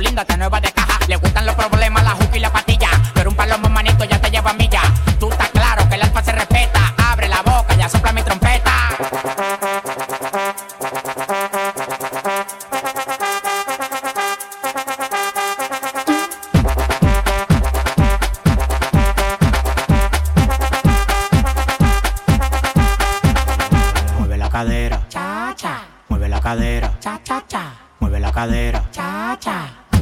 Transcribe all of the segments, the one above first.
linda, te nueva de caja. Le gustan los problemas, la juca y la patilla. Pero un palomo manito ya te lleva a milla. Tú estás claro que el alfa se respeta. Abre la boca, ya sopla mi trompeta. Mueve la cadera. Cha, cha. Mueve la cadera. Cha, cha, cha. Mueve la cadera. Cha, cha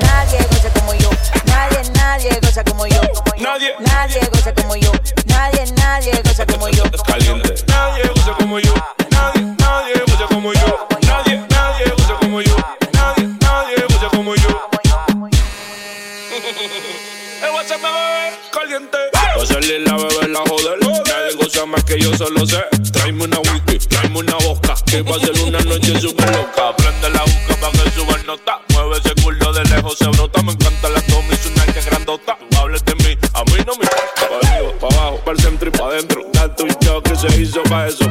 Nadie goza como yo. Nadie, nadie goza como yo. Nadie. Nadie goza como yo. Nadie, nadie goza como yo. Caliente. Nadie goza como yo. Nadie, nadie goza como yo. Nadie, nadie goza como yo. Nadie, nadie goza como yo. El WhatsApp me bebé caliente. Hacerle la bebé la joder. Nadie goza más que yo solo sé. Tráeme una whisky, tráeme una boca. Que va a ser una noche súper loca. Prende la boca para que suba nota. Muévese de lejos se brota. Me encanta la Tommy, su que grandota. Tú hables de mí, a mí no me importa. Pa' arriba, pa' abajo, pa' el centro y pa' adentro. Tanto y yo que se hizo pa' eso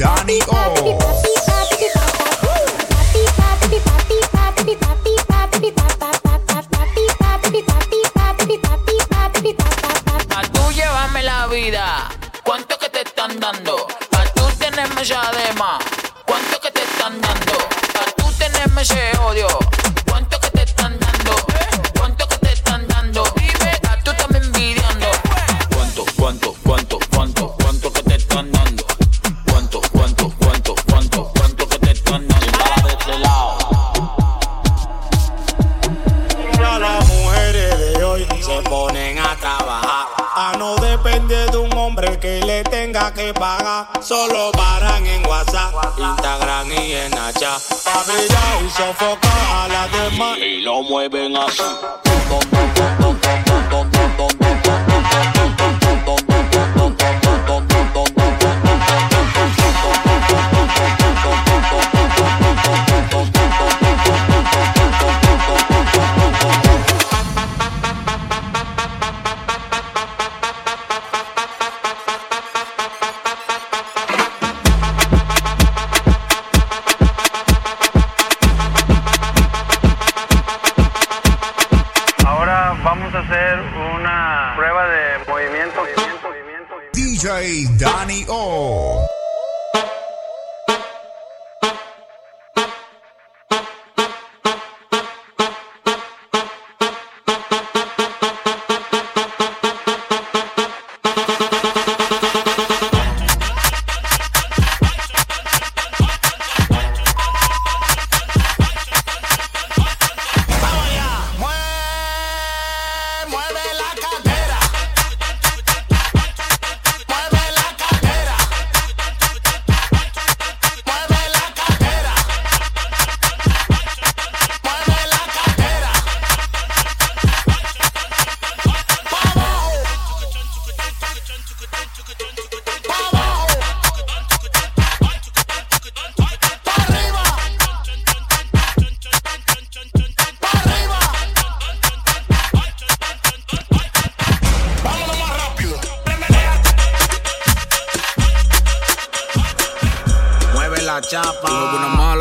Danny O. Solo paran en WhatsApp, Instagram y en Snapchat. Pa' y sofocar a las demás. Y lo mueven así. Vamos a hacer una prueba de movimiento. DJ Danny O. chapa.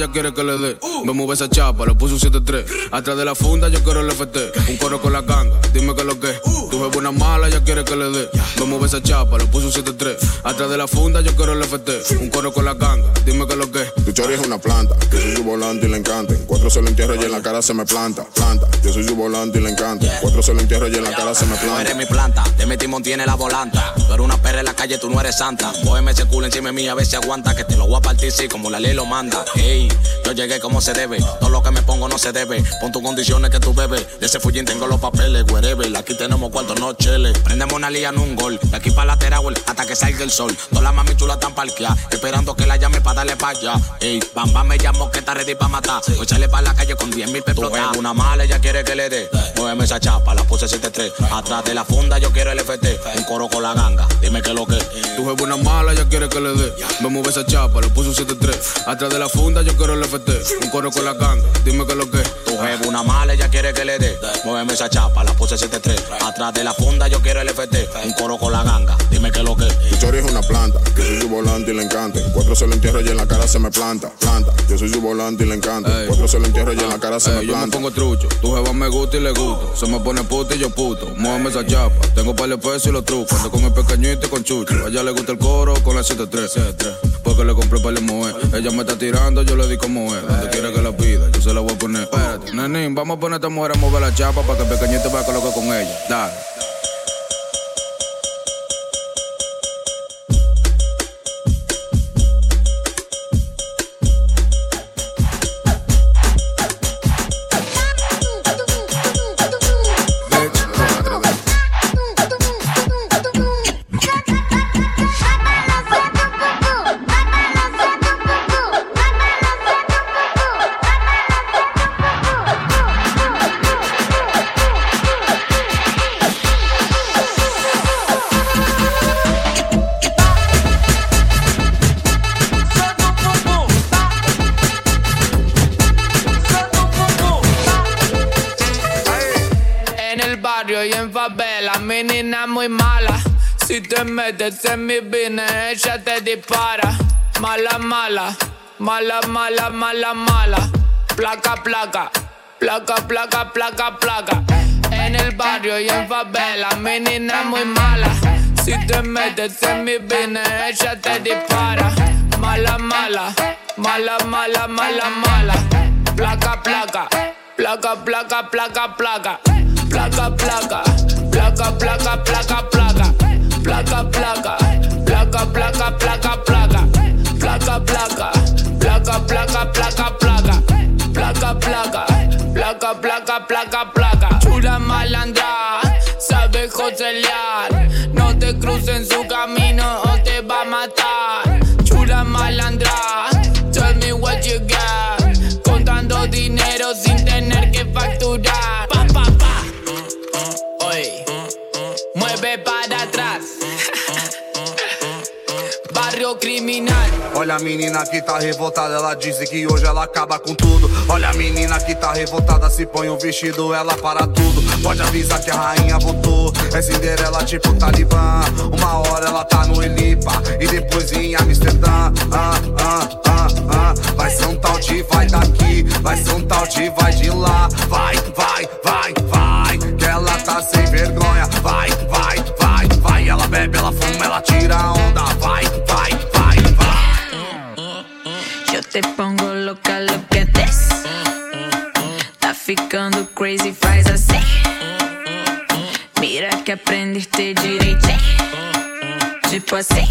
Ya quiere que le dé. Me mueve esa chapa, le puso un 7-3. Atrás de la funda, yo quiero el FT. Un coro con la ganga, dime que lo que. Tuve una mala, ya quiere que le dé. Me mueve esa chapa, le puso un 7-3. Atrás de la funda, yo quiero el FT. Un coro con la ganga, dime que lo que. Tu chori es una planta, yo soy su volante y le encanta. En Cuatro se lo entierro y en la cara se me planta, planta. Yo soy su volante y le encanta. En Cuatro se lo entierro y en la cara se me Tú eres planta. mi planta, te metimos tiene la volanta. Tú eres una perra en la calle, tú no eres santa. Cógeme ese culo encima de mí a ver si aguanta. Que te lo voy a partir, sí, como la ley lo manda. Ey, yo llegué como se debe. Todo lo que me pongo no se debe. Pon tus condiciones que tú bebes. De ese fullín tengo los papeles, wherever. Aquí tenemos cuartos, no cheles. Prendemos una liga en un gol. De aquí para la Teragüel hasta que salga el sol. Todas las mami chulas están parqueadas. Esperando que la llame para darle para allá. Ey, bam bam me llamo que está ready para matar. Voy a echarle para la calle con 10 mil pesos. Una mala, ella quiere que le dé. Muéveme esa chapa, la puse 7-3. Atrás de la funda yo quiero el FT. Un coro con la ganga. Dime que lo que. Tuve una mala, ya quiere que le dé. Me mueve esa chapa, le puso un 7-3. Atrás de la funda, yo quiero el FT. Un coro con la ganga, dime que lo que. Tu jefa una mala, ella quiere que le dé. Muéveme esa chapa, la puse 7-3. Atrás de la funda yo quiero el FT. Un coro con la ganga. Dime que lo que. Tu chori es una planta, yo soy su volante y le encanta. En Cuatro se lo entierro y en la cara se me planta, planta. Yo soy su volante y le encanta. En Cuatro se lo entierro y en la cara se me Ey, yo me planta. pongo trucho, tu jeva me gusta y le gusto. Se me pone puta y yo puto. Muéveme esa chapa, tengo par de pesos y los trucos. Ando con el pequeñito y con chucho. A ella le gusta el coro con la 7-3. Porque le compré para el mover. Ella me está tirando, yo le di como es. Donde quiera que la pida, yo se la voy a poner. Espérate, nenín, vamos a poner a esta mujer a mover la chapa para que el pequeñito vea que lo que con ella. Dale. La menina muy mala. Si te metes en mi business, ella te dispara. Mala, mala. Mala, mala, mala, mala. Placa, placa. Placa, placa, placa, placa. En el barrio y en favela, menina muy mala. Si te metes en mi business, ella te dispara. Mala, mala. Mala, mala, mala, mala. Placa, placa. Placa, placa, placa, placa. Placa, placa. Placa, placa, placa, placa. Placa, placa. Placa, placa, placa, placa. Placa, placa. Placa, placa, placa, placa. Placa, placa. Placa, placa, placa, placa. Chula malandra, sabe joselear. No te cruces en su camino o te va a matar. Chula malandra, tell me what you got. Contando dinero sin tener Olha a menina que tá revoltada, ela disse que hoje ela acaba com tudo. Olha a menina que tá revoltada, se põe o vestido, ela para tudo. Pode avisar que a rainha voltou. É Cinderela tipo Talibã. Uma hora ela tá no Elipa e depois em Amsterdã. Ah, ah, ah, ah. Vai ser um tal de vai daqui, vai ser um tal Mira que aprendiste direitinho. Tipo assim.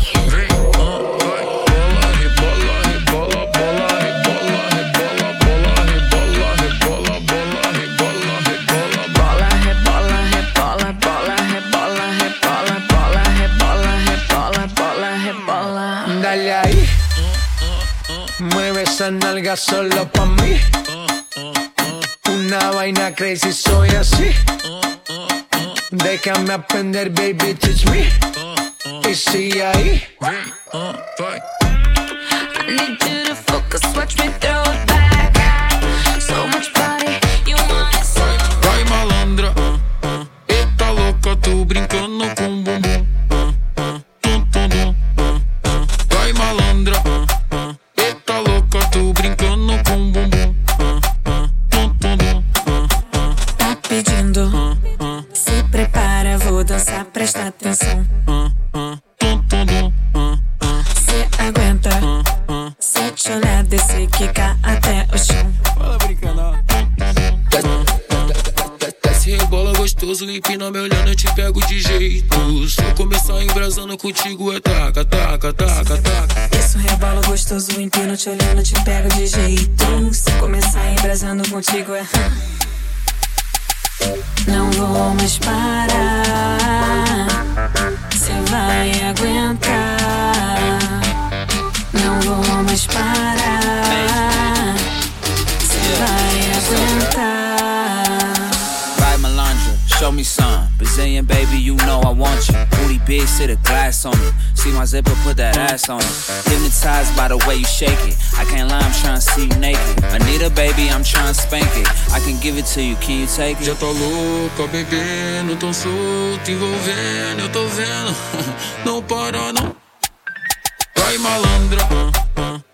Bola, rebola. Dale ahí. Mueve esa nalga solo pa' mí. Una vaina crazy, soy así. Déjame aprender, baby, teach me. Y sigue ahí. Uh, I need you to focus, watch me throw it dançar, presta atenção. Se aguenta. Se te olhar, descer, quicar até o chão. Fala brincando, Desce rebola gostoso, empina me olhando, eu te pego de jeito. Se eu começar embrasando contigo, é taca, taca, taca, taca. Isso rebola gostoso, empino te olhando, te pego de jeito. Se começar embrasando contigo é. Não vou mais parar. Cê vai aguentar. Não vou mais parar. Show me some. Brazilian baby, you know I want you. Booty big, sit a glass on it. See my zipper, put that ass on it. Hypnotized by the way you shake it. I can't lie, I'm trying to see you naked. Anita, baby, I'm trying to spank it. I can give it to you, can you take it? Já tá louca, bebendo, tão solto, envolvendo, eu tô vendo. Não para, não. Vai malandra, ah, ah.